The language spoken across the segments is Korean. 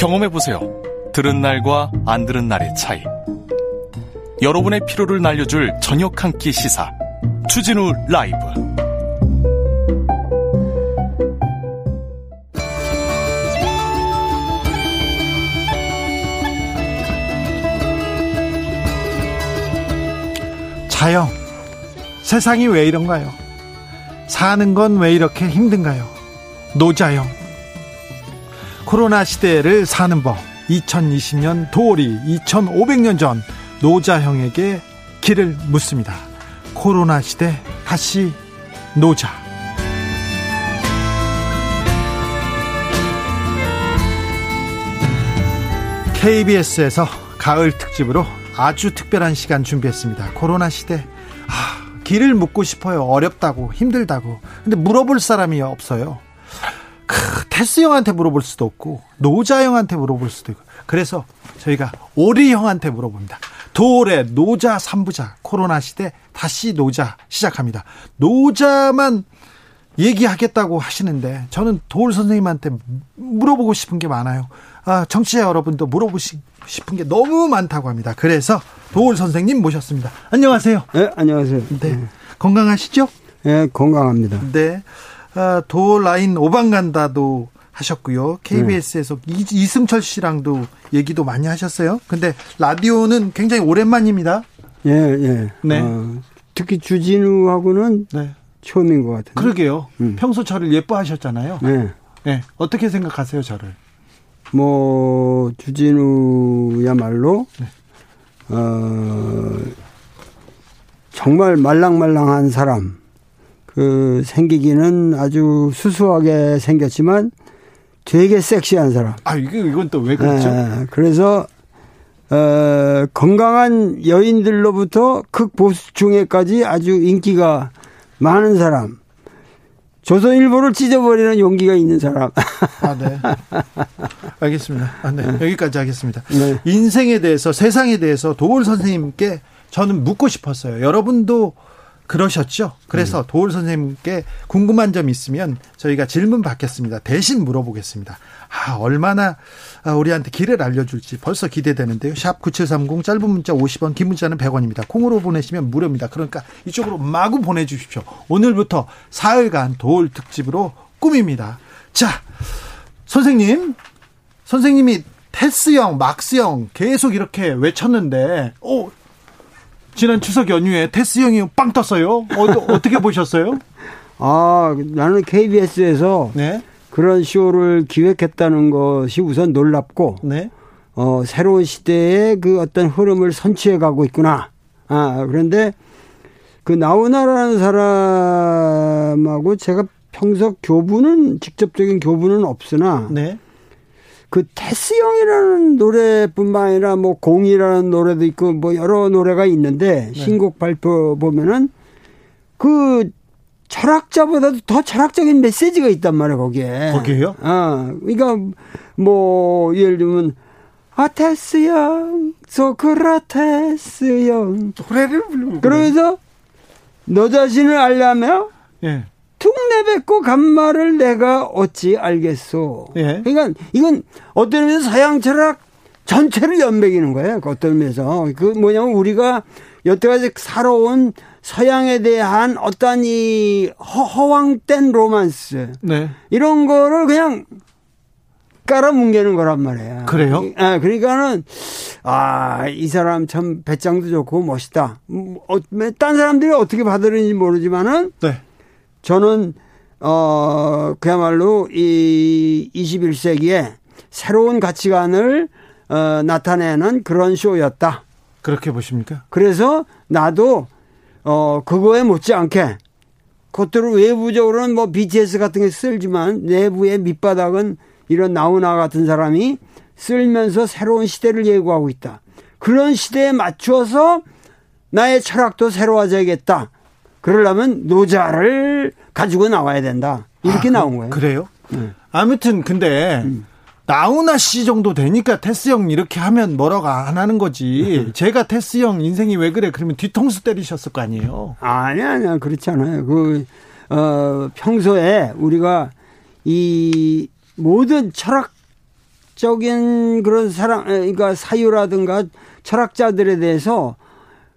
경험해 보세요. 들은 날과 안 들은 날의 차이. 여러분의 피로를 날려줄 저녁 한 끼 시사. 추진우 라이브. 자영, 세상이 왜 이런가요? 사는 건 왜 이렇게 힘든가요? 노자영. 코로나 시대를 사는 법. 2020년 도리 2500년 전 노자형에게 길을 묻습니다. 코로나 시대 다시 노자. KBS에서 가을 특집으로 아주 특별한 시간 준비했습니다. 코로나 시대. 아, 길을 묻고 싶어요. 어렵다고, 힘들다고. 근데 물어볼 사람이 없어요. 크, 테스 형한테 물어볼 수도 없고, 노자 형한테 물어볼 수도 있고. 그래서 저희가 오리 형한테 물어봅니다. 도올의 노자 3부자, 코로나 시대 다시 노자 시작합니다. 노자만 얘기하겠다고 하시는데, 저는 도올 선생님한테 물어보고 싶은 게 많아요. 아, 정치자 여러분도 물어보시 싶은 게 너무 많다고 합니다. 그래서 도울 선생님 모셨습니다. 안녕하세요. 네, 안녕하세요. 네. 네. 건강하시죠? 네, 건강합니다. 네. 아, 도울 라인 오방 간다도 하셨고요. KBS에서 네. 이 승철 씨랑도 얘기도 많이 하셨어요. 근데 라디오는 굉장히 오랜만입니다. 예, 예. 네. 어, 특히 주진우하고는 네. 처음인 것 같아요. 그러게요. 음. 평소 저를 예뻐하셨잖아요. 네. 네. 어떻게 생각하세요, 저를? 뭐 주진우야말로 네. 어 정말 말랑말랑한 사람 그 생기기는 아주 수수하게 생겼지만 되게 섹시한 사람. 아 이게 이건 또 왜 그렇죠? 네, 그래서 어, 건강한 여인들로부터 극보수 중에까지 아주 인기가 많은 사람. 조선일보를 찢어버리는 용기가 있는 사람. 아, 네. 알겠습니다. 아, 네. 여기까지 하겠습니다. 네. 인생에 대해서, 세상에 대해서 도울 선생님께 저는 묻고 싶었어요. 여러분도 그러셨죠? 그래서 음. 도울 선생님께 궁금한 점 있으면 저희가 질문 받겠습니다. 대신 물어보겠습니다. 아, 얼마나 아, 우리한테 길을 알려줄지 벌써 기대되는데요. 샵 9730 짧은 문자 50원, 긴 문자는 100원입니다. 콩으로 보내시면 무료입니다. 그러니까 이쪽으로 마구 보내주십시오. 오늘부터 사흘간 도울 특집으로 꾸밉니다. 자, 선생님. 선생님이 테스형, 막스형 계속 이렇게 외쳤는데, 오, 지난 추석 연휴에 테스 형이 빵 떴어요. 어, 떻게 보셨어요? 아, 나는 KBS에서 네? 그런 쇼를 기획했다는 것이 우선 놀랍고, 네? 어, 새로운 시대의 그 어떤 흐름을 선취해 가고 있구나. 아, 그런데 그 나훈아라는 사람하고 제가 평소 교부는 직접적인 교부는 없으나 네? 그 테스형이라는 노래뿐만 아니라 뭐 공이라는 노래도 있고 뭐 여러 노래가 있는데 네. 신곡 발표 보면은 그 철학자보다도 더 철학적인 메시지가 있단 말이에요 거기에. 거기에요? 아, 그러니까 뭐 예를 들면 아테스 형, 소크라테스 형 노래를 부르는 그러면서 너 자신을 알려면 예. 툭 내뱉고 간 말을 내가 어찌 알겠소. 예. 그러니까 이건 어떤 의미에서 서양 철학 전체를 연맥이는 거예요. 그 어떤 의미에서. 그 뭐냐면 우리가 여태까지 살아온 서양에 대한 어떤 이 허, 황된 로만스. 네. 이런 거를 그냥 깔아뭉개는 거란 말이에요. 그래요? 아, 그러니까는, 아, 이 사람 참 배짱도 좋고 멋있다. 뭐, 어, 딴 사람들이 어떻게 받으는지 모르지만은. 네. 저는 어 그야말로 이 21세기에 새로운 가치관을 어, 나타내는 그런 쇼였다. 그렇게 보십니까? 그래서 나도 어 그거에 못지않게 겉으로 외부적으로는 뭐 BTS 같은 게 쓸지만 내부의 밑바닥은 이런 나우나 같은 사람이 쓸면서 새로운 시대를 예고하고 있다. 그런 시대에 맞추어서 나의 철학도 새로워져야겠다. 그러려면 노자를 가지고 나와야 된다. 이렇게 아, 나온 거예요. 그래요? 네. 아무튼 근데 음. 나훈아 씨 정도 되니까 테스 형 이렇게 하면 뭐라고 안 하는 거지. 음. 제가 테스 형 인생이 왜 그래? 그러면 뒤통수 때리셨을 거 아니에요. 아니 아니야 그렇지 않아요. 그 어, 평소에 우리가 이 모든 철학적인 그런 사랑, 그러니까 사유라든가 철학자들에 대해서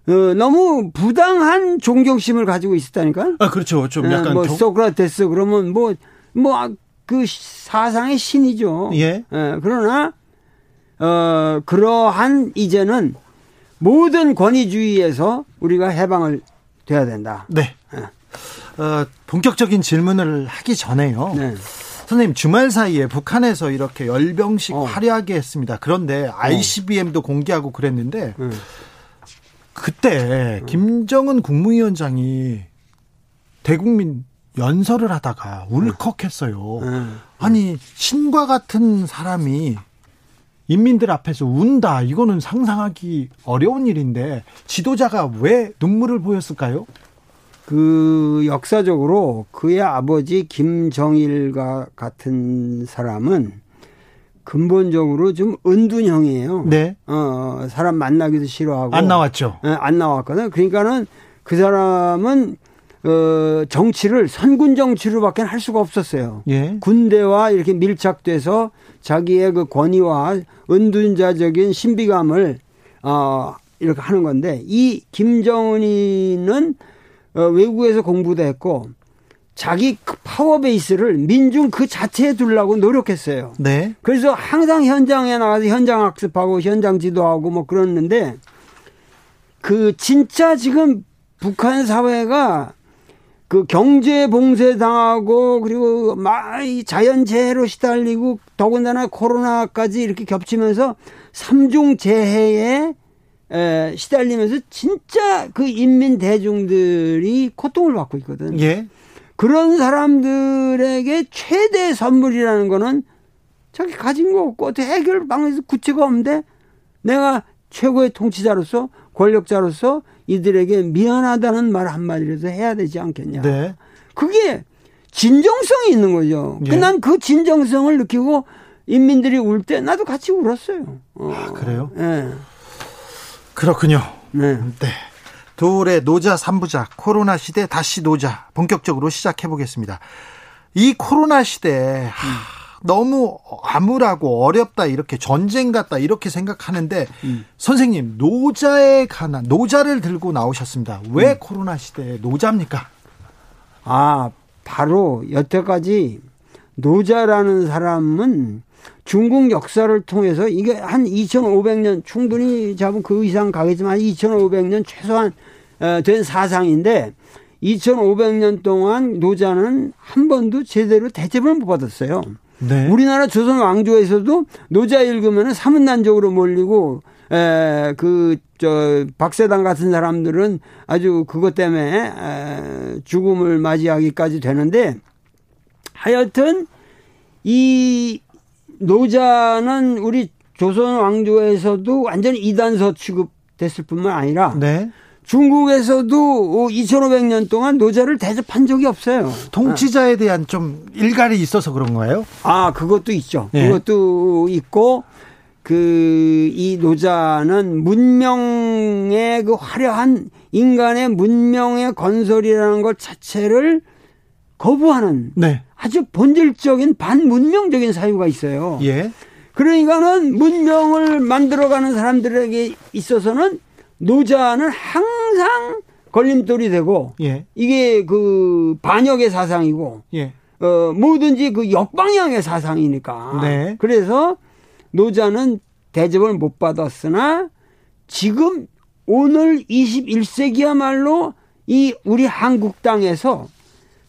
어, 너무 부당한 존경심을 가지고 있었다니까. 아 그렇죠, 좀 예, 약간 뭐 경... 소크라테스 그러면 뭐 뭐 그 사상의 신이죠. 예. 예. 그러나 어 그러한 이제는 모든 권위주의에서 우리가 해방을 돼야 된다. 네. 예. 어, 본격적인 질문을 하기 전에요. 네. 선생님 주말 사이에 북한에서 이렇게 열병식 어. 화려하게 했습니다. 그런데 ICBM도 어. 공개하고 그랬는데 음. 그때 음. 김정은 국무위원장이 대국민 연설을 하다가 울컥했어요. 음. 아니 신과 같은 사람이 인민들 앞에서 운다 이거는 상상하기 어려운 일인데 지도자가 왜 눈물을 보였을까요? 그 역사적으로 그의 아버지 김정일과 같은 사람은 근본적으로 좀 은둔형이에요. 네. 어, 사람 만나기도 싫어하고. 안 나왔죠. 네, 안 나왔거든. 그러니까는 그 사람은 어, 정치를 선군 정치로밖에 할 수가 없었어요. 예. 군대와 이렇게 밀착돼서 자기의 그 권위와 은둔자적인 신비감을 어, 이렇게 하는 건데 이 김정은이는 어, 외국에서 공부도 했고 자기 그 파워 베이스를 민중 그 자체에 두려고 노력했어요. 네. 그래서 항상 현장에 나가서 현장 학습하고 현장 지도하고 뭐 그랬는데 그 진짜 지금 북한 사회가 그 경제 봉쇄 당하고 그리고 막 자연재해로 시달리고 더군다나 코로나까지 이렇게 겹치면서 삼중 재해에 에, 시달리면서 진짜 그 인민 대중들이 고통을 받고 있거든. 예. 그런 사람들에게 최대 선물이라는 거는 자기 가진 거 없고 어떻게 해결 방법이 구체가 없는데 내가 최고의 통치자로서 권력자로서 이들에게 미안하다는 말 한마디라도 해야 되지 않겠냐. 네. 그게 진정성이 있는 거죠. 예. 난그 진정성을 느끼고 인민들이 울 때 나도 같이 울었어요. 어. 아, 그래요? 예. 그렇군요. 네. 네. 도울의 노자 3부작 코로나 시대 다시 노자 본격적으로 시작해 보겠습니다. 이 코로나 시대에 하, 너무 암울하고 어렵다 이렇게 전쟁 같다 이렇게 생각하는데 음. 선생님 노자에 관한 노자를 들고 나오셨습니다. 왜 음. 코로나 시대에 노자입니까? 아 바로 여태까지 노자라는 사람은 중국 역사를 통해서 이게 한 2,500년 충분히 잡은 그 이상 가겠지만 2,500년 최소한 어, 된 사상인데 2,500년 동안 노자는 한 번도 제대로 대접을 못 받았어요. 네. 우리나라 조선 왕조에서도 노자 읽으면 사문난적으로 몰리고 에, 그, 저, 박세당 같은 사람들은 아주 그것 때문에 에, 죽음을 맞이하기까지 되는데 하여튼 이 노자는 우리 조선 왕조에서도 완전히 이단서 취급됐을 뿐만 아니라 네. 중국에서도 2,500년 동안 노자를 대접한 적이 없어요. 통치자에 대한 좀 일갈이 있어서 그런 거예요? 아, 그것도 있죠. 네. 그것도 있고 그 이 노자는 문명의 그 화려한 인간의 문명의 건설이라는 것 자체를 거부하는 네. 아주 본질적인 반문명적인 사유가 있어요. 예. 그러니까는 문명을 만들어가는 사람들에게 있어서는 노자는 항상 걸림돌이 되고 예. 이게 그 반역의 사상이고 예. 어 뭐든지 그 역방향의 사상이니까. 네. 그래서 노자는 대접을 못 받았으나 지금 오늘 21세기야말로 이 우리 한국 땅에서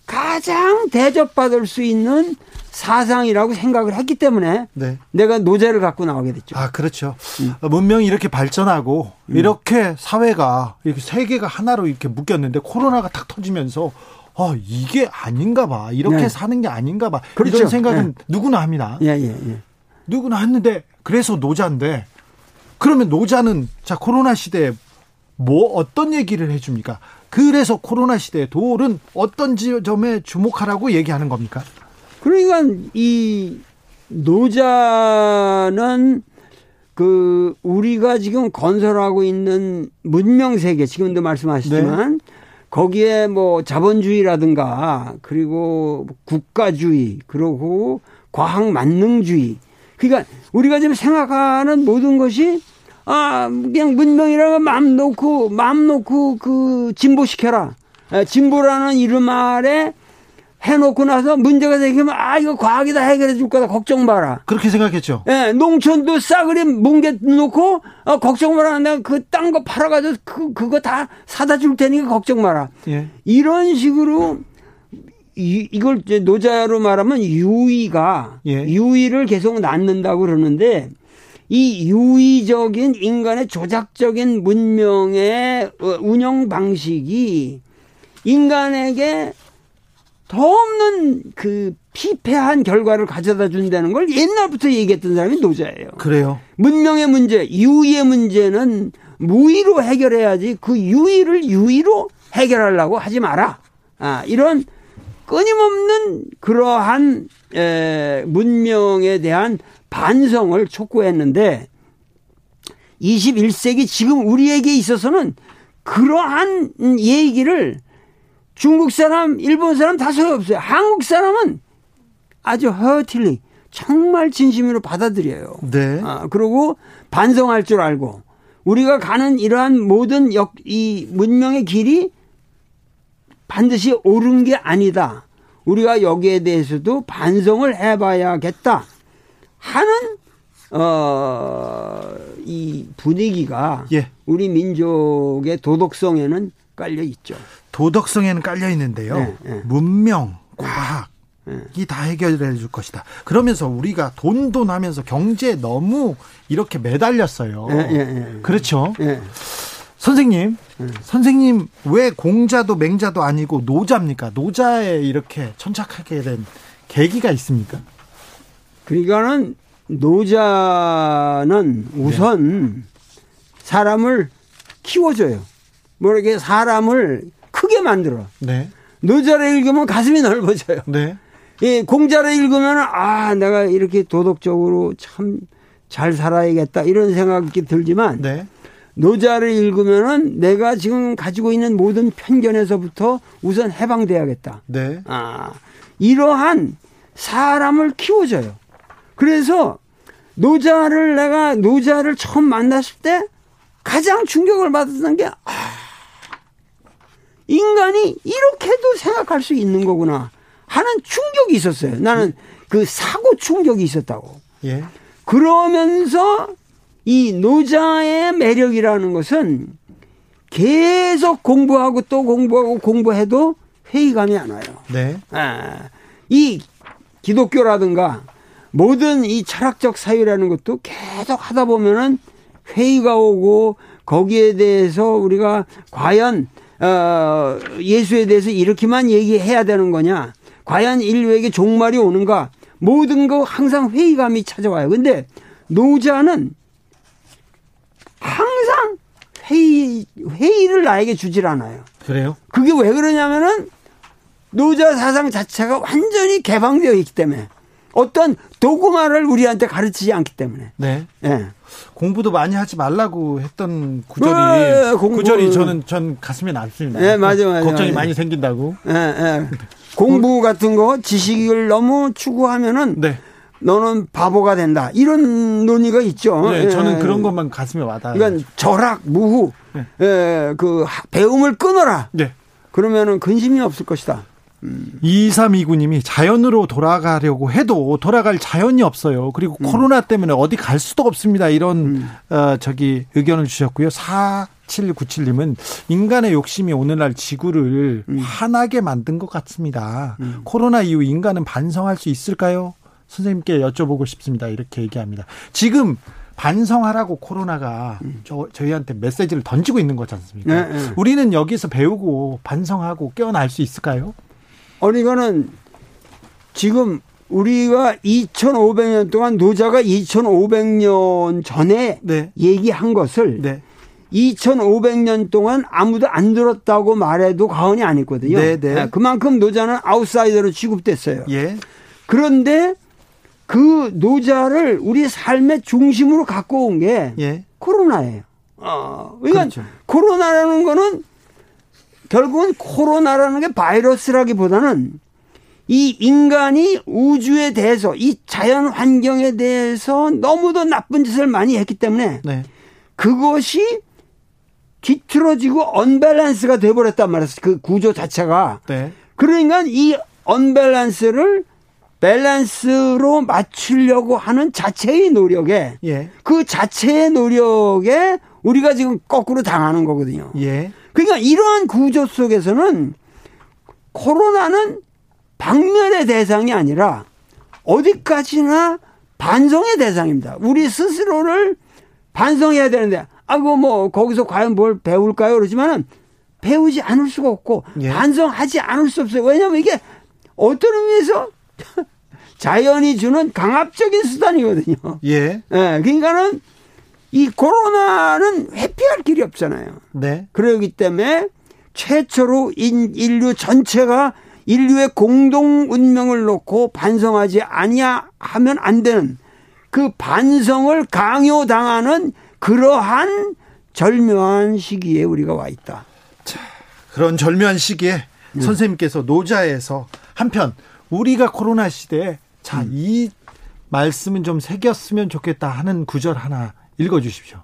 가장 대접받을 수 있는 사상이라고 생각을 했기 때문에 네. 내가 노제를 갖고 나오게 됐죠. 아, 그렇죠. 음. 문명이 이렇게 발전하고 음. 이렇게 사회가 이렇게 세계가 하나로 이렇게 묶였는데 코로나가 탁 터지면서 어, 이게 아닌가 봐. 이렇게 네. 사는 게 아닌가 봐. 그렇죠. 이런 생각은 네. 누구나 합니다. 예, 예, 예. 누구나 했는데 그래서 노자인데 그러면 노자는 자 코로나 시대에 뭐 어떤 얘기를 해 줍니까? 그래서 코로나 시대에 도올은 어떤 점에 주목하라고 얘기하는 겁니까? 그러니까 이 노자는 그 우리가 지금 건설하고 있는 문명 세계 지금도 말씀하셨지만 네. 거기에 뭐 자본주의라든가 그리고 국가주의 그리고 과학 만능주의 그러니까 우리가 지금 생각하는 모든 것이 아 그냥 문명이라고 마음 놓고 마음 놓고 그 진보시켜라 진보라는 이름 아래 해놓고 나서 문제가 생기면 아 이거 과학이 다 해결해 줄 거다 걱정 마라. 그렇게 생각했죠. 예, 농촌도 싸그리 뭉개 놓고 어, 걱정 마라. 내가 그 딴 거 팔아가지고 그 그거 다 사다 줄 테니까 걱정 마라. 예. 이런 식으로 이, 이걸 이제 노자로 말하면 유의가 예. 유의를 계속 낳는다고 그러는데 이 유의적인 인간의 조작적인 문명의 어, 운영 방식이 인간에게 더 없는 그 피폐한 결과를 가져다 준다는 걸 옛날부터 얘기했던 사람이 노자예요. 그래요. 문명의 문제, 유의의 문제는 무의로 해결해야지 그 유의를 유의로 해결하려고 하지 마라. 아, 이런 끊임없는 그러한 에, 문명에 대한 반성을 촉구했는데 21세기 지금 우리에게 있어서는 그러한 얘기를 중국 사람, 일본 사람 다 소용없어요. 한국 사람은 아주 허틀리 정말 진심으로 받아들여요. 네. 아, 그리고 반성할 줄 알고 우리가 가는 이러한 모든 역, 이 문명의 길이 반드시 옳은 게 아니다. 우리가 여기에 대해서도 반성을 해봐야겠다. 하는 어, 이 분위기가 예. 우리 민족의 도덕성에는 깔려 있죠. 도덕성에는 깔려 있는데요. 네, 네. 문명, 과학 네. 이다 해결해 줄 것이다. 그러면서 우리가 돈돈 하면서 경제에 너무 이렇게 매달렸어요. 네, 네, 네. 그렇죠. 선생님, 선생님 왜 공자도 맹자도 아니고 노자입니까? 노자에 이렇게 천착하게 된 계기가 있습니까? 그러니까는 노자는 우선 사람을 키워줘요. 모르게 사람을 크게 만들어. 네. 노자를 읽으면 가슴이 넓어져요. 네. 예, 공자를 읽으면 아, 내가 이렇게 도덕적으로 참 잘 살아야겠다 이런 생각이 들지만 네. 노자를 읽으면은 내가 지금 가지고 있는 모든 편견에서부터 우선 해방돼야겠다. 네. 아, 이러한 사람을 키워줘요. 그래서 노자를 내가 노자를 처음 만났을 때 가장 충격을 받았던 게 아, 인간이 이렇게도 생각할 수 있는 거구나 하는 충격이 있었어요. 나는 그 사고 충격이 있었다고. 예. 그러면서 이 노자의 매력이라는 것은 계속 공부하고 또 공부하고 공부해도 회의감이 안 와요. 네. 아, 이 기독교라든가 모든 이 철학적 사유라는 것도 계속 하다 보면은 회의가 오고 거기에 대해서 우리가 과연 어, 예수에 대해서 이렇게만 얘기해야 되는 거냐? 과연 인류에게 종말이 오는가? 모든 거 항상 회의감이 찾아와요. 근데 노자는 항상 회의, 회의를 나에게 주질 않아요. 그래요? 그게 왜 그러냐면은 노자 사상 자체가 완전히 개방되어 있기 때문에 어떤 도구마를 우리한테 가르치지 않기 때문에. 네. 네. 공부도 많이 하지 말라고 했던 구절이 네. 구절이 저는 전 가슴에 남습니다. 네, 맞아, 맞아. 걱정이 맞아. 많이 생긴다고. 네, 네. 공부 같은 거 지식을 너무 추구하면은 네. 너는 바보가 된다. 이런 논의가 있죠. 네, 저는 그런 것만 가슴에 와닿아요. 그러니까 절학, 무후, 네. 예, 그 배움을 끊어라. 네. 그러면은 근심이 없을 것이다. 2329님이 자연으로 돌아가려고 해도 돌아갈 자연이 없어요. 그리고 음. 코로나 때문에 어디 갈 수도 없습니다. 이런 음. 어, 저기 의견을 주셨고요. 4797님은 인간의 욕심이 오늘날 지구를 음. 화나게 만든 것 같습니다. 음. 코로나 이후 인간은 반성할 수 있을까요? 선생님께 여쭤보고 싶습니다. 이렇게 얘기합니다. 지금 반성하라고 코로나가 음. 저, 저희한테 메시지를 던지고 있는 거지 않습니까? 네, 네. 우리는 여기서 배우고 반성하고 깨어날 수 있을까요? 아니, 이거는 지금 우리가 2,500년 동안 노자가 2,500년 전에 네. 얘기한 것을 네. 2,500년 동안 아무도 안 들었다고 말해도 과언이 아니거든요. 네, 네. 네, 그만큼 노자는 아웃사이더로 취급됐어요. 예. 그런데 그 노자를 우리 삶의 중심으로 갖고 온게 예. 코로나예요. 어, 그러니까 그렇죠. 코로나라는 거는 결국은 코로나라는 게 바이러스라기보다는 이 인간이 우주에 대해서 이 자연 환경에 대해서 너무도 나쁜 짓을 많이 했기 때문에 네. 그것이 뒤틀어지고 언밸런스가 돼버렸단 말이에요. 그 구조 자체가. 네. 그러니까 이 언밸런스를 밸런스로 맞추려고 하는 자체의 노력에 예. 그 자체의 노력에 우리가 지금 거꾸로 당하는 거거든요. 예. 그러니까 이러한 구조 속에서는 코로나는 박멸의 대상이 아니라 어디까지나 반성의 대상입니다. 우리 스스로를 반성해야 되는데 아이고 뭐 거기서 과연 뭘 배울까요? 그러지만은 배우지 않을 수가 없고 예. 반성하지 않을 수 없어요. 왜냐하면 이게 어떤 의미에서 자연이 주는 강압적인 수단이거든요. 예. 예. 그러니까는 이 코로나는 회피할 길이 없잖아요. 네. 그러기 때문에 최초로 인, 인류 전체가 인류의 공동 운명을 놓고 반성하지 아니야 하면 안 되는 그 반성을 강요당하는 그러한 절묘한 시기에 우리가 와 있다. 자, 그런 절묘한 시기에 네. 선생님께서 노자에서 한편 우리가 코로나 시대에 자, 음. 이 말씀은 좀 새겼으면 좋겠다 하는 구절 하나 읽어 주십시오.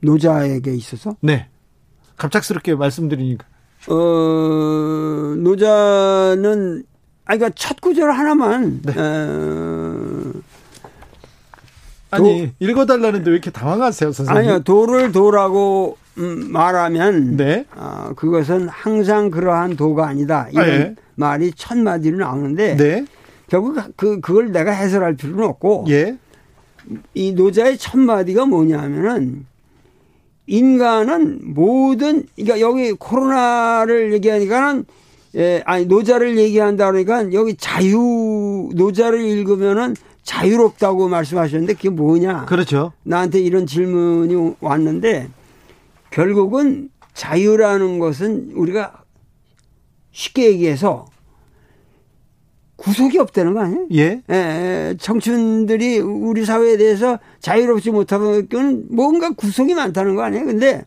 노자에게 있어서? 네. 갑작스럽게 말씀드리니까. 어, 노자는 아니 그러니까 첫 구절 하나만 네. 어, 아니 도, 읽어달라는데 왜 이렇게 당황하세요, 선생님? 아니요, 도를 도라고 음, 말하면 네. 어, 그것은 항상 그러한 도가 아니다 이런 아, 예. 말이 첫 마디로 나오는데 네. 결국 그 그걸 내가 해설할 필요는 없고 예. 이 노자의 첫 마디가 뭐냐면은 인간은 모든 그러니까 여기 코로나를 얘기하니까는 예, 아니 노자를 얘기한다 그러니까 여기 자유 노자를 읽으면은 자유롭다고 말씀하셨는데 그게 뭐냐? 그렇죠. 나한테 이런 질문이 왔는데 결국은 자유라는 것은 우리가 쉽게 얘기해서 구속이 없다는 거 아니에요? 예. 예, 청춘들이 우리 사회에 대해서 자유롭지 못하고 그건 뭔가 구속이 많다는 거 아니에요? 근데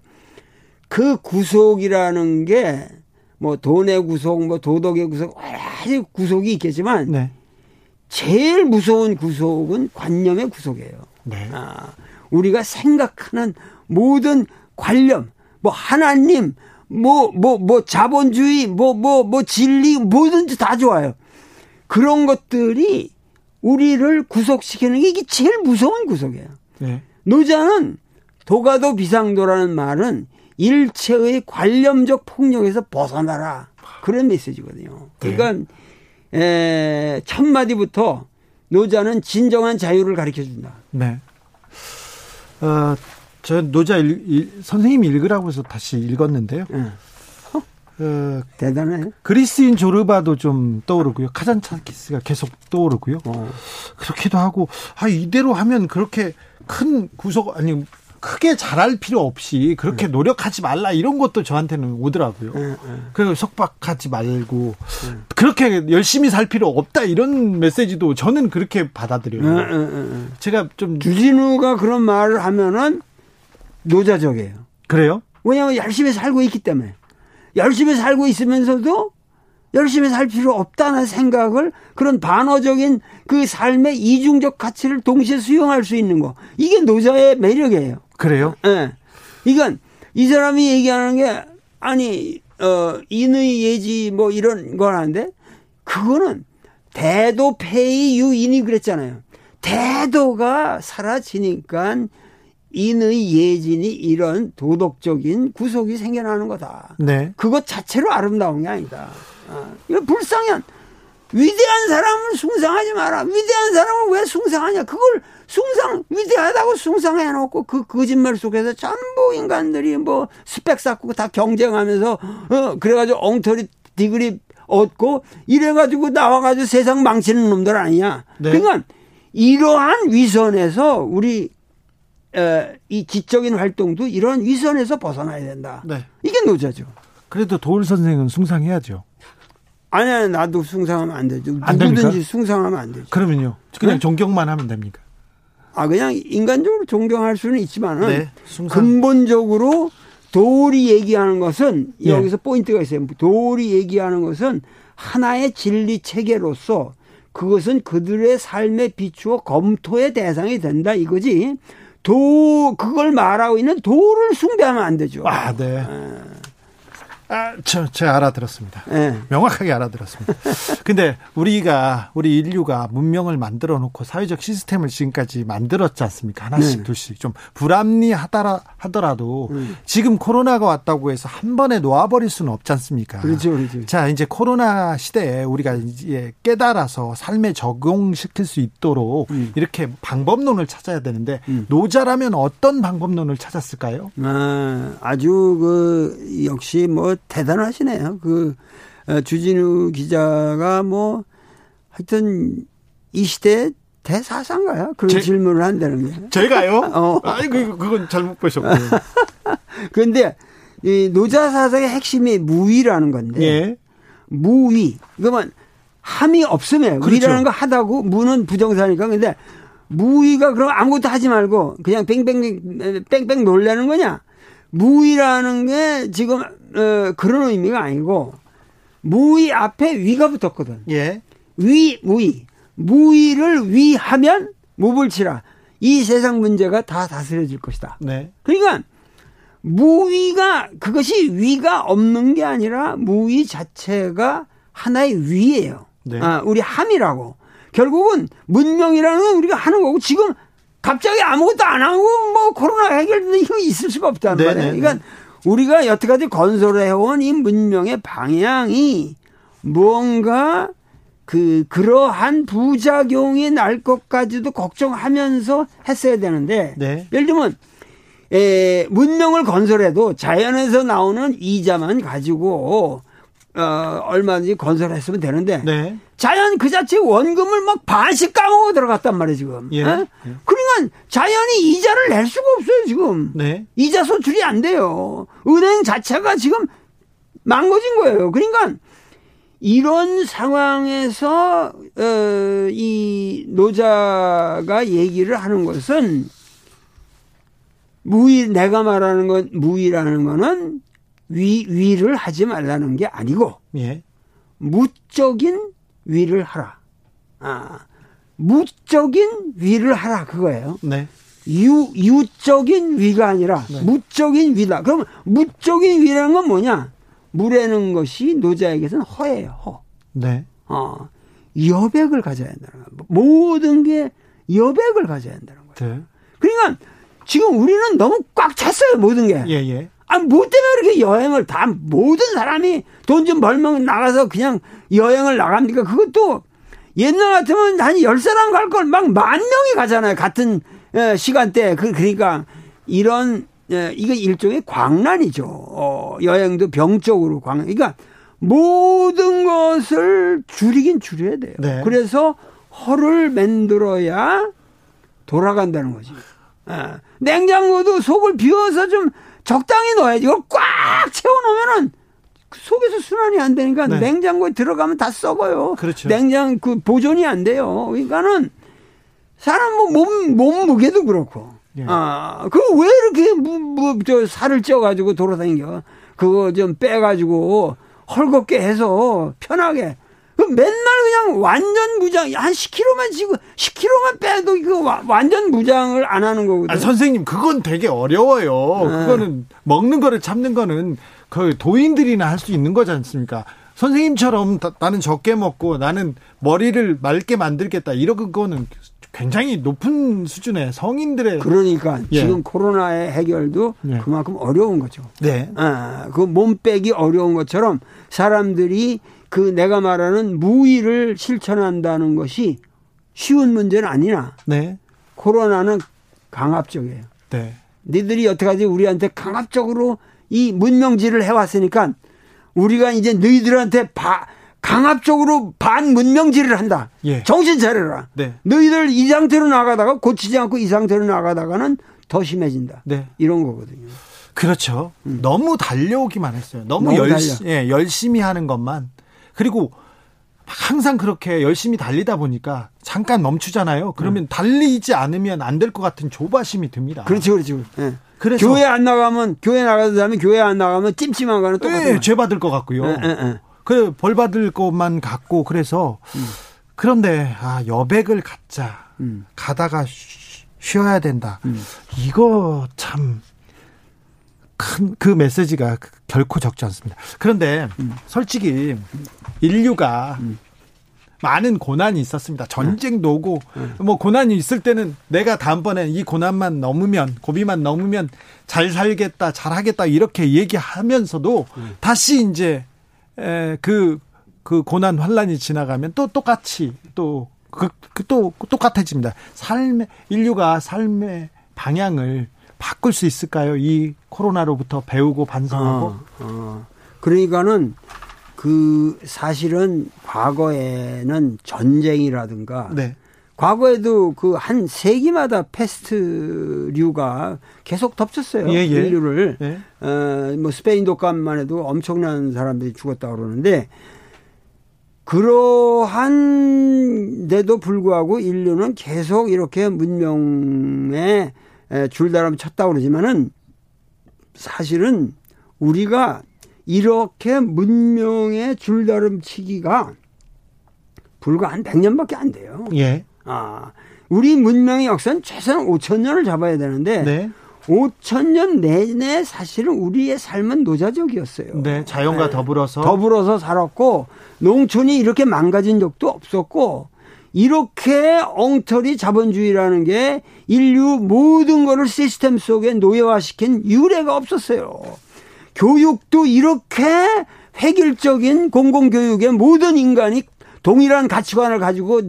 그 구속이라는 게 뭐 돈의 구속, 뭐 도덕의 구속, 여러 가지 구속이 있겠지만 네. 제일 무서운 구속은 관념의 구속이에요. 네. 아, 우리가 생각하는 모든 관념, 뭐 하나님, 뭐 뭐뭐 뭐 자본주의, 뭐 뭐뭐 뭐 진리 뭐든지 다 좋아요. 그런 것들이 우리를 구속시키는 게 이게 제일 무서운 구속이에요. 네. 노자는 도가도 비상도라는 말은 일체의 관념적 폭력에서 벗어나라 그런 메시지거든요. 그러니까 네. 에, 첫 마디부터 노자는 진정한 자유를 가르쳐 준다. 네. 어, 저 노자 일, 일, 선생님이 읽으라고 해서 다시 읽었는데요. 네. 어, 대단해. 그리스인 조르바도 좀 떠오르고요. 카잔차키스가 계속 떠오르고요. 어. 그렇기도 하고 아 이대로 하면 그렇게 큰 구속 아니 크게 잘할 필요 없이 그렇게 네. 노력하지 말라 이런 것도 저한테는 오더라고요. 네, 네. 그리고 속박하지 말고 네. 그렇게 열심히 살 필요 없다 이런 메시지도 저는 그렇게 받아들여요. 네, 네, 제가 좀 주진우가 그런 말을 하면은 노자적이에요. 그래요? 왜냐하면 열심히 살고 있기 때문에 열심히 살고 있으면서도 열심히 살 필요 없다는 생각을 그런 반어적인 그 삶의 이중적 가치를 동시에 수용할 수 있는 거. 이게 노자의 매력이에요. 그래요? 예. 네. 이건 이 사람이 얘기하는 게 아니 어 인의 예지 뭐 이런 걸 하는데 그거는 대도 페이 유인이 그랬잖아요. 대도가 사라지니까 인의 예진이 이런 도덕적인 구속이 생겨나는 거다. 네. 그것 자체로 아름다운 게 아니다. 어, 이거 불쌍한 위대한 사람을 숭상하지 마라. 위대한 사람을 왜 숭상하냐? 그걸 숭상 위대하다고 숭상해 놓고 그 거짓말 속에서 전부 인간들이 뭐 스펙 쌓고 다 경쟁하면서 어 그래가지고 엉터리 디그리 얻고 이래가지고 나와가지고 세상 망치는 놈들 아니냐. 네. 그러니까 이러한 위선에서 우리 에, 이 지적인 활동도 이런 위선에서 벗어나야 된다. 네. 이게 노자죠. 그래도 도울 선생은 숭상해야죠. 아니, 아니, 나도 숭상하면 안 되죠. 안 누구든지 됩니까? 숭상하면 안 되죠. 그러면요. 그냥 네? 존경만 하면 됩니까? 아, 그냥 인간적으로 존경할 수는 있지만은 네, 근본적으로 도울이 얘기하는 것은 네. 여기서 포인트가 있어요. 도울이 얘기하는 것은 하나의 진리 체계로서 그것은 그들의 삶에 비추어 검토의 대상이 된다 이거지. 도 그걸 말하고 있는 도를 숭배하면 안 되죠. 아, 네. 아. 아, 저, 제가 알아들었습니다. 네. 명확하게 알아들었습니다. 근데 우리가, 우리 인류가 문명을 만들어 놓고 사회적 시스템을 지금까지 만들었지 않습니까? 하나씩, 네. 둘씩. 좀 불합리하더라, 하더라도 음. 지금 코로나가 왔다고 해서 한 번에 놓아버릴 수는 없지 않습니까? 그렇죠, 그렇죠. 자, 이제 코로나 시대에 우리가 이제 깨달아서 삶에 적용시킬 수 있도록 음. 이렇게 방법론을 찾아야 되는데 음. 노자라면 어떤 방법론을 찾았을까요? 아, 아주 그, 역시 뭐 대단하시네요. 그 어, 주진우 기자가 뭐 하여튼 이 시대 대사상가요? 그런 제, 질문을 한다는 게. 제가요? 어. 아이 그 그건 잘못 보셨고. 그런데 이 노자 사상의 핵심이 무위라는 건데. 예. 무위. 그러면 함이 없으면 그렇죠. 위라는 거 하다고 무는 부정사니까 근데 무위가 그럼 아무것도 하지 말고 그냥 뺑뺑 뺑뺑 놀라는 거냐? 무위라는 게 지금 어, 그런 의미가 아니고 무위 앞에 위가 붙었거든. 예. 위 무위 무위를 위하면 무불치라 이 세상 문제가 다 다스려질 것이다. 네. 그러니까 무위가 그것이 위가 없는 게 아니라 무위 자체가 하나의 위예요. 네. 아, 우리 함이라고. 결국은 문명이라는 건 우리가 하는 거고 지금 갑자기 아무것도 안 하고 뭐 코로나 해결되는 힘이 있을 수가 없다는 네, 말이에요. 네, 그러니까 우리가 여태까지 건설해온 이 문명의 방향이 무언가 그 그러한 부작용이 날 것까지도 걱정하면서 했어야 되는데 네. 예를 들면 에, 문명을 건설해도 자연에서 나오는 이자만 가지고 어, 얼마든지 건설했으면 되는데 네. 자연 그 자체 원금을 막 반씩 까먹어 들어갔단 말이에요 지금. 예. 어? 예. 그러니까 자연이 이자를 낼 수가 없어요 지금. 네. 이자 소출이 안 돼요. 은행 자체가 지금 망가진 거예요. 그러니까 이런 상황에서 어, 이 노자가 얘기를 하는 것은 무위 내가 말하는 건 무위라는 거는 위, 위를 하지 말라는 게 아니고, 예. 무적인 위를 하라. 아, 무적인 위를 하라 그거예요. 네. 유, 유적인 위가 아니라 네. 무적인 위다. 그러면 무적인 위라는 건 뭐냐? 물에는 것이 노자에게서는 허예요, 허. 네. 어, 여백을 가져야 한다는 거야. 모든 게 여백을 가져야 한다는 거예요. 네. 그러니까 지금 우리는 너무 꽉 찼어요, 모든 게. 예, 예. 아, 뭐 때문에 그렇게 여행을 다 모든 사람이 돈 좀 벌면 나가서 그냥 여행을 나갑니까? 그것도 옛날 같으면 한 열 사람 갈 걸 막 만 명이 가잖아요. 같은 시간대. 그, 그러니까 이런, 이거 일종의 광란이죠. 어, 여행도 병적으로 광란. 그러니까 모든 것을 줄이긴 줄여야 돼요. 네. 그래서 허를 만들어야 돌아간다는 거지. 어. 냉장고도 속을 비워서 좀 적당히 넣어야지. 이걸 꽉 채워놓으면은 속에서 순환이 안 되니까 네. 냉장고에 들어가면 다 썩어요. 그렇죠. 냉장 그 보존이 안 돼요. 그러니까는 사람 뭐몸 몸무게도 그렇고. 예. 아, 그 왜 이렇게 뭐, 뭐, 저 살을 쪄 가지고 돌아다니겨? 그거 좀 빼 가지고 헐겁게 해서 편하게 그 맨날 그냥 완전 무장 한 10kg만 지고 10kg만 빼도 그 완전 무장을 안 하는 거거든요. 아, 선생님 그건 되게 어려워요. 네. 그거는 먹는 거를 참는 거는 그 도인들이나 할 수 있는 거지 않습니까? 선생님처럼 다, 나는 적게 먹고 나는 머리를 맑게 만들겠다 이런 거는 굉장히 높은 수준의 성인들의 그러니까 예. 지금 코로나의 해결도 예. 그만큼 어려운 거죠. 네. 아, 그 몸 빼기 어려운 것처럼 사람들이 그 내가 말하는 무의를 실천한다는 것이 쉬운 문제는 아니나 네. 코로나는 강압적이에요. 네. 니들이 여태까지 우리한테 강압적으로 이 문명질을 해왔으니까 우리가 이제 너희들한테 바, 강압적으로 반문명질을 한다. 예. 정신 차려라. 네. 너희들 이 상태로 나가다가 고치지 않고 이 상태로 나가다가는 더 심해진다. 네. 이런 거거든요. 그렇죠. 음. 너무 달려오기만 했어요. 너무, 너무 열시, 예, 열심히 하는 것만. 그리고 항상 그렇게 열심히 달리다 보니까 잠깐 멈추잖아요. 그러면 음. 달리지 않으면 안 될 것 같은 조바심이 듭니다. 그렇죠, 그렇죠. 예. 그래서 교회 안 나가면 교회 나가서 다음에 교회 안 나가면 찜찜한 거는 똑같아요. 예, 죄 받을 것 같고요. 예, 예, 예. 그벌 받을 것만 같고 그래서 음. 그런데 아 여백을 갖자 음. 가다가 쉬 어야 된다. 음. 이거 참 큰 그 메시지가 결코 적지 않습니다. 그런데 음. 솔직히 인류가 음. 많은 고난이 있었습니다. 전쟁도 오고 네. 뭐 고난이 있을 때는 내가 다음번에 이 고난만 넘으면 고비만 넘으면 잘 살겠다, 잘 하겠다 이렇게 얘기하면서도 네. 다시 이제 그그 그 고난 환란이 지나가면 또 똑같이 또 그, 그, 또, 똑같아집니다. 삶의, 인류가 삶의 방향을 바꿀 수 있을까요? 이 코로나로부터 배우고 반성하고? 어, 어. 그러니까는 그 사실은 과거에는 전쟁이라든가 네. 과거에도 그 한 세기마다 패스트류가 계속 덮쳤어요. 예, 예. 인류를. 예. 어, 뭐 스페인 독감만 해도 엄청난 사람들이 죽었다 그러는데 그러한데도 불구하고 인류는 계속 이렇게 문명에 줄다름 쳤다 그러지만은 사실은 우리가 이렇게 문명의 줄다름치기가 불과 한 100년밖에 안 돼요. 예. 아, 우리 문명의 역사는 최소한 5천 년을 잡아야 되는데 네. 5천 년 내내 사실은 우리의 삶은 노자적이었어요. 네, 자연과 네. 더불어서 더불어서 살았고 농촌이 이렇게 망가진 적도 없었고 이렇게 엉터리 자본주의라는 게 인류 모든 것을 시스템 속에 노예화시킨 유례가 없었어요. 교육도 이렇게 획일적인 공공교육에 모든 인간이 동일한 가치관을 가지고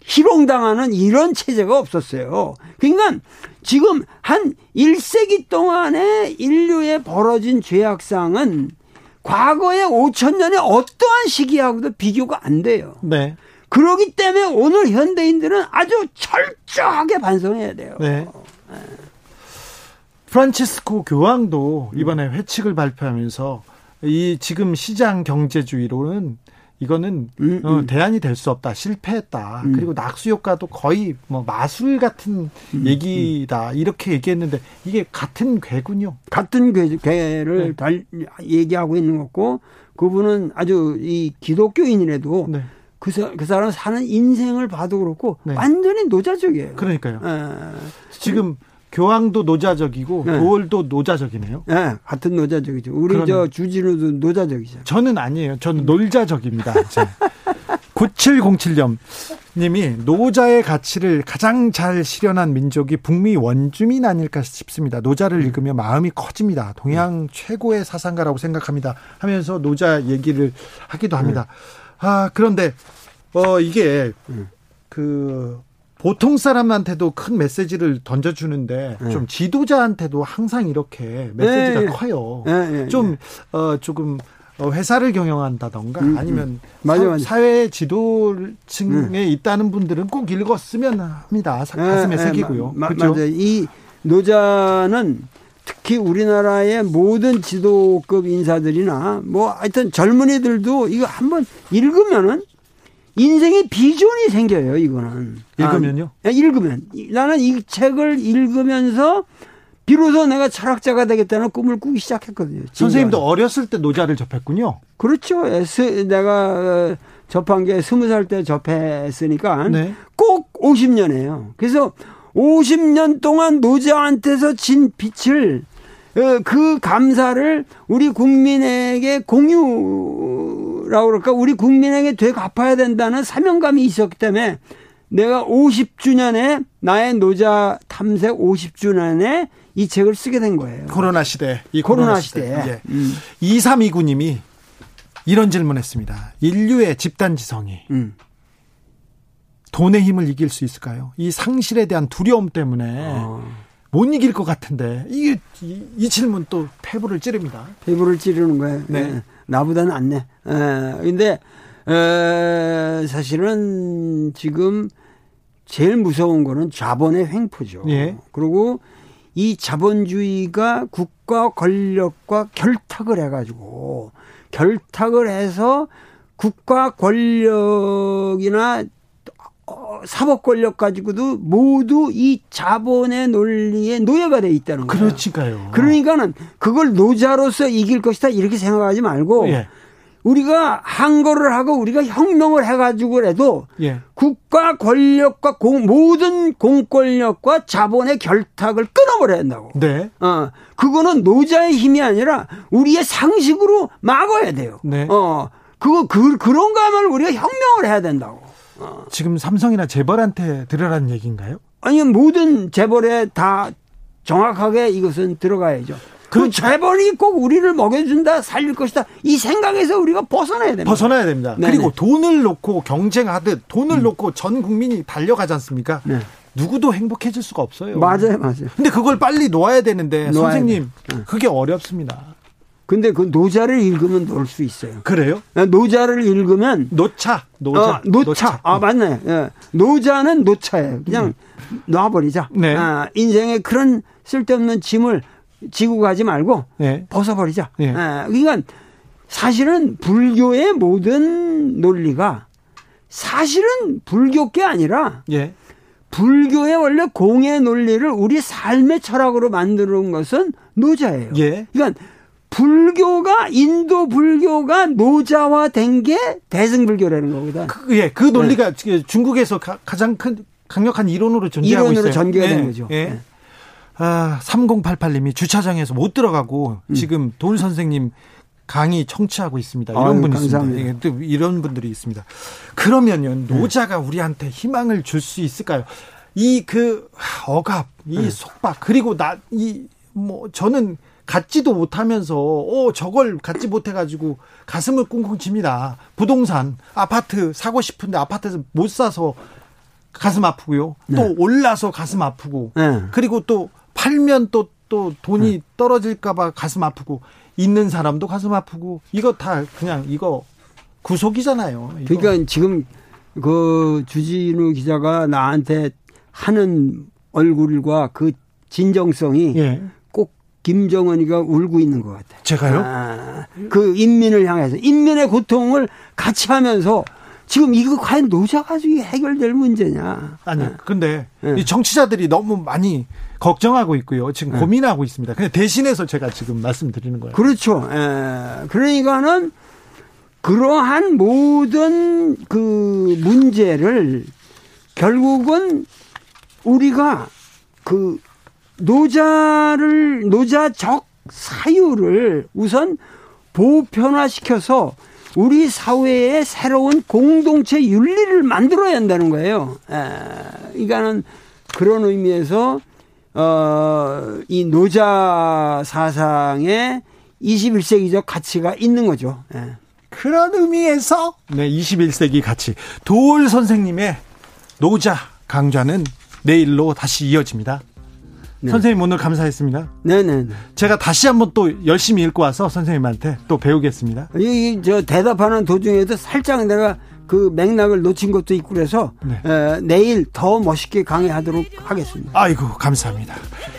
희롱당하는 이런 체제가 없었어요. 그러니까 지금 한 1세기 동안에 인류에 벌어진 죄악상은 과거의 5천 년의 어떠한 시기하고도 비교가 안 돼요. 네. 그러기 때문에 오늘 현대인들은 아주 철저하게 반성해야 돼요. 네. 네. 프란치스코 교황도 이번에 회칙을 발표하면서 이 지금 시장 경제주의로는 이거는 음, 어, 음. 대안이 될 수 없다 실패했다 음. 그리고 낙수 효과도 거의 뭐 마술 같은 음, 얘기다 음. 이렇게 얘기했는데 이게 같은 괴군요 같은 괴, 괴를 네. 달, 얘기하고 있는 거고 그분은 아주 이 기독교인이라도 네. 그, 그 사람 사는 인생을 봐도 그렇고 네. 완전히 노자적이에요. 그러니까요. 에. 지금 교황도 노자적이고 네. 도월도 노자적이네요. 네, 같은 노자적이죠. 우리. 저 주진우도 노자적이죠. 저는 아니에요. 저는 놀자적입니다. 9707점 님이 노자의 가치를 가장 잘 실현한 민족이 북미 원주민 아닐까 싶습니다. 노자를 읽으면 마음이 커집니다. 동양 네. 최고의 사상가라고 생각합니다. 하면서 노자 얘기를 하기도 합니다. 네. 아, 그런데 어 이게 네. 그 보통 사람한테도 큰 메시지를 던져주는데 네. 좀 지도자한테도 항상 이렇게 메시지가 네. 커요. 네, 네 좀, 네. 어, 조금 어, 회사를 경영한다던가 음, 음. 아니면 맞아, 맞아. 사회 지도층에 네. 있다는 분들은 꼭 읽었으면 합니다. 가슴에 새기고요. 마, 그렇죠? 맞아요. 이 노자는 특히 우리나라의 모든 지도급 인사들이나 뭐 하여튼 젊은이들도 이거 한번 읽으면은 인생의 비전이 생겨요, 이거는. 읽으면요? 아, 읽으면. 나는 이 책을 읽으면서 비로소 내가 철학자가 되겠다는 꿈을 꾸기 시작했거든요. 선생님도 어렸을 때 노자를 접했군요. 그렇죠. 내가 어, 접한 게 스무 살 때 접했으니까 네. 꼭 50년이에요. 그래서 50년 동안 노자한테서 진 빛을 어, 그 감사를 우리 국민에게 공유 라고 그럴까 우리 국민에게 되갚아야 된다는 사명감이 있었기 때문에 내가 50주년에 나의 노자 탐색 50주년에 이 책을 쓰게 된 거예요. 코로나 시대. 이 코로나, 코로나 시대. 시대. 예. 음. 2329님이 이런 질문했습니다. 인류의 집단지성이 음. 돈의 힘을 이길 수 있을까요? 이 상실에 대한 두려움 때문에 어. 못 이길 것 같은데 이게 이, 이 질문 또 폐부를 찌릅니다. 폐부를 찌르는 거예요. 네. 네. 나보다는 안 내. 에, 예. 근데 에, 사실은 지금 제일 무서운 거는 자본의 횡포죠. 예. 그리고 이 자본주의가 국가 권력과 결탁을 해가지고 결탁을 해서 국가 권력이나 어, 사법 권력 가지고도 모두 이 자본의 논리에 노예가 돼 있다는 거예요. 그렇지가요. 그러니까는 그걸 노자로서 이길 것이다 이렇게 생각하지 말고 예. 우리가 항거를 하고 우리가 혁명을 해가지고라도 예. 국가 권력과 공, 모든 공권력과 자본의 결탁을 끊어버려야 한다고. 네. 어, 그거는 노자의 힘이 아니라 우리의 상식으로 막아야 돼요. 네. 어, 그거 그 그런 거야말로 우리가 혁명을 해야 된다고. 어. 지금 삼성이나 재벌한테 들으라는 얘기인가요? 아니 모든 재벌에 다 정확하게 이것은 들어가야죠. 그, 그 재벌이 꼭 우리를 먹여준다, 살릴 것이다. 이 생각에서 우리가 벗어나야 됩니다. 벗어나야 됩니다. 네네. 그리고 돈을 놓고 경쟁하듯 돈을 음. 놓고 전 국민이 달려가지 않습니까? 네. 누구도 행복해질 수가 없어요. 맞아요, 맞아요. 근데 그걸 빨리 놓아야 되는데 놓아야 선생님, 돼. 그게 어렵습니다. 근데 그 노자를 읽으면 놓을 수 있어요. 그래요? 네, 노자를 읽으면 노차, 노자, 어, 노차. 노차. 아 맞네. 예. 노자는 노차예요. 그냥 음. 놔버리자. 네. 아, 인생에 그런 쓸데없는 짐을 지고 가지 말고 네. 벗어버리자. 네. 아, 그러니까 사실은 불교의 모든 논리가 사실은 불교께 아니라 예. 불교의 원래 공의 논리를 우리 삶의 철학으로 만드는 것은 노자예요. 예. 그러니까 불교가 인도 불교가 노자화된 게 대승불교라는 거거든. 그, 예, 그 논리가 네. 중국에서 가, 장 큰 강력한 이론으로 존재하고 이론으로 있어요. 전개가 된 예, 거죠. 예. 네. 아, 3088님이 주차장에서 못 들어가고 음. 지금 돌 선생님 강의 청취하고 있습니다. 이런 아유, 분이 감사합니다. 있습니다. 또 이런 분들이 있습니다. 그러면요, 네. 노자가 우리한테 희망을 줄 수 있을까요? 이 그 억압, 이 네. 속박, 그리고 나, 이, 뭐, 저는 갖지도 못하면서, 어, 저걸 갖지 못해 가지고 가슴을 꽁꽁 칩니다. 부동산, 아파트 사고 싶은데 아파트에서 못 사서 가슴 아프고요. 또 네. 올라서 가슴 아프고. 네. 그리고 또 팔면 또, 또 돈이 네. 떨어질까 봐 가슴 아프고, 있는 사람도 가슴 아프고, 이거 다 그냥 이거 구속이잖아요. 이거. 그러니까 지금 그 주진우 기자가 나한테 하는 얼굴과 그 진정성이 예. 꼭 김정은이가 울고 있는 것 같아요. 제가요? 아, 그 인민을 향해서 인민의 고통을 같이 하면서 지금 이거 과연 노자 가지고 해결될 문제냐? 아니, 네. 근데 네. 이 정치자들이 너무 많이 걱정하고 있고요. 지금 네. 고민하고 있습니다. 그냥 대신해서 제가 지금 말씀드리는 거예요. 그렇죠. 에, 그러니까는 그러한 모든 그 문제를 결국은 우리가 그 노자를 노자적 사유를 우선 보편화시켜서 우리 사회의 새로운 공동체 윤리를 만들어야 한다는 거예요. 에, 그러니까는 그런 의미에서 어, 이 노자 사상에 21세기적 가치가 있는 거죠. 예. 그런 의미에서 네, 21세기 가치. 도울 선생님의 노자 강좌는 내일로 다시 이어집니다. 네. 선생님 오늘 감사했습니다. 네네. 제가 다시 한번 또 열심히 읽고 와서 선생님한테 또 배우겠습니다. 이, 저 대답하는 도중에도 살짝 내가 그 맥락을 놓친 것도 있고 그래서 네. 에, 내일 더 멋있게 강의하도록 하겠습니다. 아이고 감사합니다.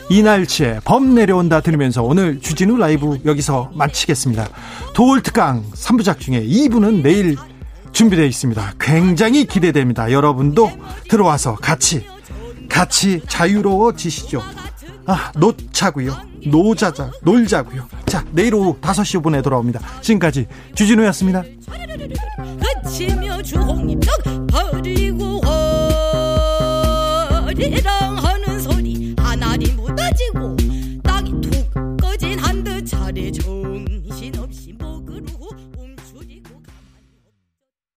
이날치에 범 내려온다 들으면서 오늘 주진우 라이브 여기서 마치겠습니다. 도올특강 3부작 중에 2부는 내일 준비되어 있습니다. 굉장히 기대됩니다. 여러분도 들어와서 같이 같이 자유로워지시죠. 아, 놓자고요. 노자자, 놀자고요. 자, 내일 오후 5시 5분에 돌아옵니다. 지금까지 주진우였습니다.